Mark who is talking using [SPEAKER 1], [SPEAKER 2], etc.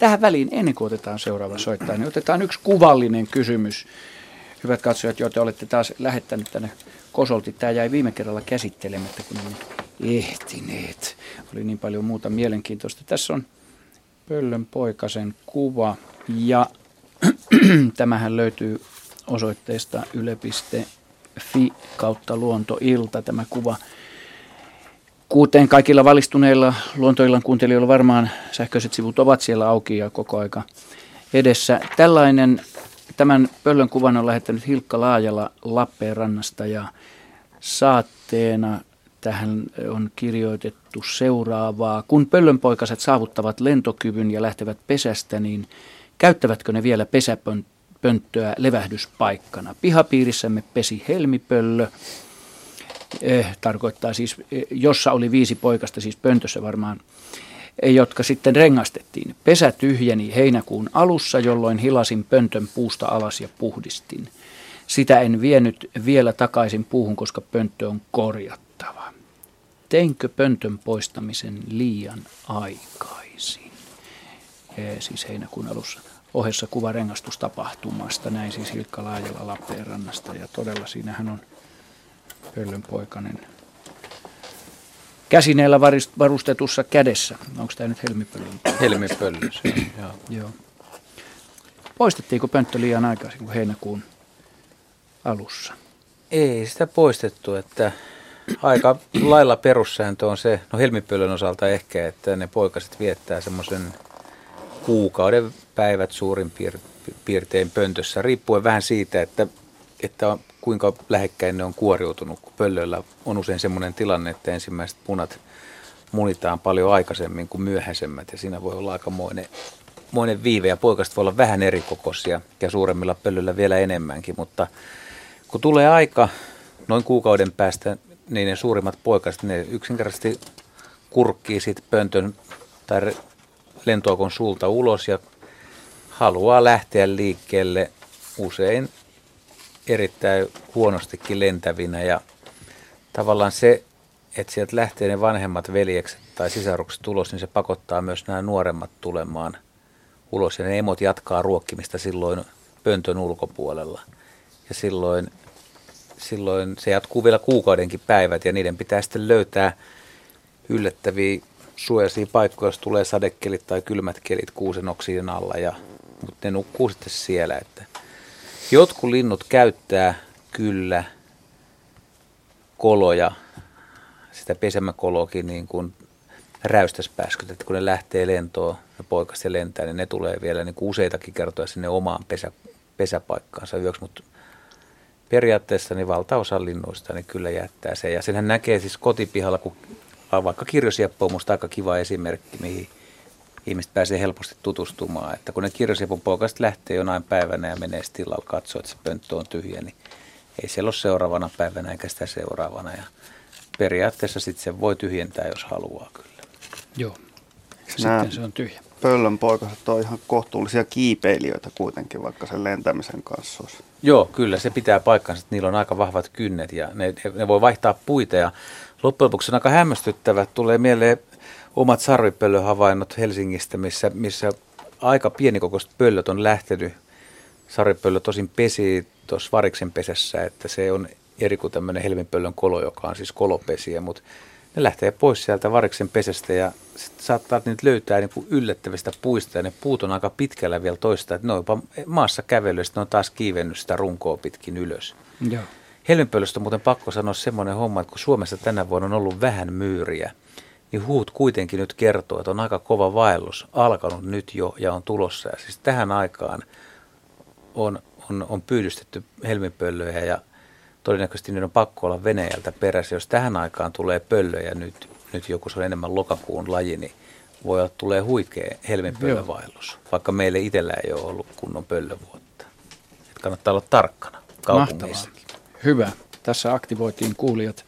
[SPEAKER 1] Tähän väliin, ennen kuin otetaan seuraava soittaja, niin otetaan yksi kuvallinen kysymys. Hyvät katsojat, joita olette taas lähettäneet tänne kosolti. Tämä jäi viime kerralla käsittelemättä, kun emme ehtineet. Oli niin paljon muuta mielenkiintoista. Tässä on Pöllön poikasen kuva ja tämähän löytyy osoitteesta yle.fi kautta luontoilta tämä kuva. Kuten kaikilla valistuneilla luontoillan kuuntelijoilla varmaan sähköiset sivut ovat siellä auki ja koko aika edessä. Tällainen, tämän pöllön kuvan on lähettänyt Hilkka Laajala Lappeenrannasta ja saatteena tähän on kirjoitettu seuraavaa. Kun pöllönpoikaset saavuttavat lentokyvyn ja lähtevät pesästä, niin käyttävätkö ne vielä pesäpönttöä levähdyspaikkana? Pihapiirissämme pesi helmipöllö eh, tarkoittaa siis, eh, jossa oli viisi poikasta, siis pöntössä varmaan, eh, jotka sitten rengastettiin. Pesä tyhjeni heinäkuun alussa, jolloin hilasin pöntön puusta alas ja puhdistin. Sitä en vienyt vielä takaisin puuhun, koska pönttö on korjattava. Teinkö pöntön poistamisen liian aikaisin? E, siis heinäkuun alussa ohessa kuva rengastustapahtumasta, näin siis Hilkka Laajalla Lappeenrannasta. Ja todella siinähän on pöllönpoikainen käsineellä varustetussa kädessä. Onko tämä nyt helmipöllön?
[SPEAKER 2] Helmipöllö, joo.
[SPEAKER 1] joo. Poistettiinko pönttö liian aikaisin kuin heinäkuun alussa?
[SPEAKER 2] Ei sitä poistettu, että aika lailla perussääntö on se, no helmipöllön osalta ehkä, että ne poikaset viettää semmoisen kuukauden päivät suurin piirtein pöntössä, riippuen vähän siitä, että, että kuinka lähekkäin ne on kuoriutunut, kun pöllöillä on usein semmoinen tilanne, että ensimmäiset punat munitaan paljon aikaisemmin kuin myöhäisemmät ja siinä voi olla aikamoinen moinen viive ja poikaset voi olla vähän erikokoisia ja suuremmilla pöllöillä vielä enemmänkin, mutta kun tulee aika noin kuukauden päästä, niin ne suurimmat poikaset, ne yksinkertaisesti kurkkii siitä pöntön tai lentoakon sulta ulos ja haluaa lähteä liikkeelle usein erittäin huonostikin lentävinä ja tavallaan se, että sieltä lähtee ne vanhemmat veljekset tai sisarukset ulos, niin se pakottaa myös nämä nuoremmat tulemaan ulos ja ne emot jatkaa ruokkimista silloin pöntön ulkopuolella. Ja silloin, silloin se jatkuu vielä kuukaudenkin päivät ja niiden pitää sitten löytää yllättäviä suojaisia paikkoja, jos tulee sadekelit tai kylmät kelit kuusen oksien alla, ja, mutta ne nukkuu sitten siellä. Että Jotkut linnut käyttää kyllä koloja, sitä pesämäkoloakin niin kuin räystäspääskyt, että kun ne lähtee lentoon ja poikas ja lentää, niin ne tulee vielä niin kuin useitakin kertoja sinne omaan pesä, pesäpaikkaansa yöksi, mutta periaatteessa niin valtaosa linnuista niin kyllä jättää se. Ja senhän näkee siis kotipihalla, kun vaikka kirjosieppo on musta aika kiva esimerkki, mihin ihmiset pääsee helposti tutustumaan. Että kun ne kirjasivun poikasta lähtee jonain päivänä ja menee tilalla katsoa, että se pönttö on tyhjä, niin ei siellä ole seuraavana päivänä eikä sitä seuraavana. Ja periaatteessa sitten se voi tyhjentää, jos haluaa kyllä.
[SPEAKER 1] Joo, sitten se on tyhjä.
[SPEAKER 3] Pöllön poikaset on ihan kohtuullisia kiipeilijöitä kuitenkin, vaikka sen lentämisen kanssa olisi.
[SPEAKER 2] Joo, kyllä se pitää paikkansa, että niillä on aika vahvat kynnet ja ne, ne voi vaihtaa puita ja loppujen lopuksi on aika hämmästyttävä. Tulee mieleen omat sarvipöllöhavainnot Helsingistä, missä, missä aika pienikokoiset pöllöt on lähtenyt. Sarvipöllö tosin pesi tuossa variksen pesässä, että se on eri kuin tämmöinen helminpöllön kolo, joka on siis kolopesiä, mutta ne lähtee pois sieltä variksen pesästä ja saattaa nyt löytää niin kuin yllättävistä puista ja ne puut on aika pitkällä vielä toista, että ne on jopa maassa kävellyt ja ne on taas kiivennyt sitä runkoa pitkin ylös.
[SPEAKER 1] Joo.
[SPEAKER 2] Helminpöllöstä on muuten pakko sanoa semmoinen homma, että kun Suomessa tänä vuonna on ollut vähän myyriä, niin huut kuitenkin nyt kertoo, että on aika kova vaellus alkanut nyt jo ja on tulossa. Ja siis tähän aikaan on, on, on pyydystetty helmipöllöjä ja todennäköisesti niiden on pakko olla Venäjältä perässä. Jos tähän aikaan tulee pöllöjä nyt, nyt joku se on enemmän lokakuun laji, niin voi olla tulee huikea helmipöllövaellus, vaikka meille itsellä ei ole ollut kunnon pöllövuotta. Et kannattaa olla tarkkana kaupungeissakin.
[SPEAKER 1] Hyvä. Tässä aktivoitiin kuulijat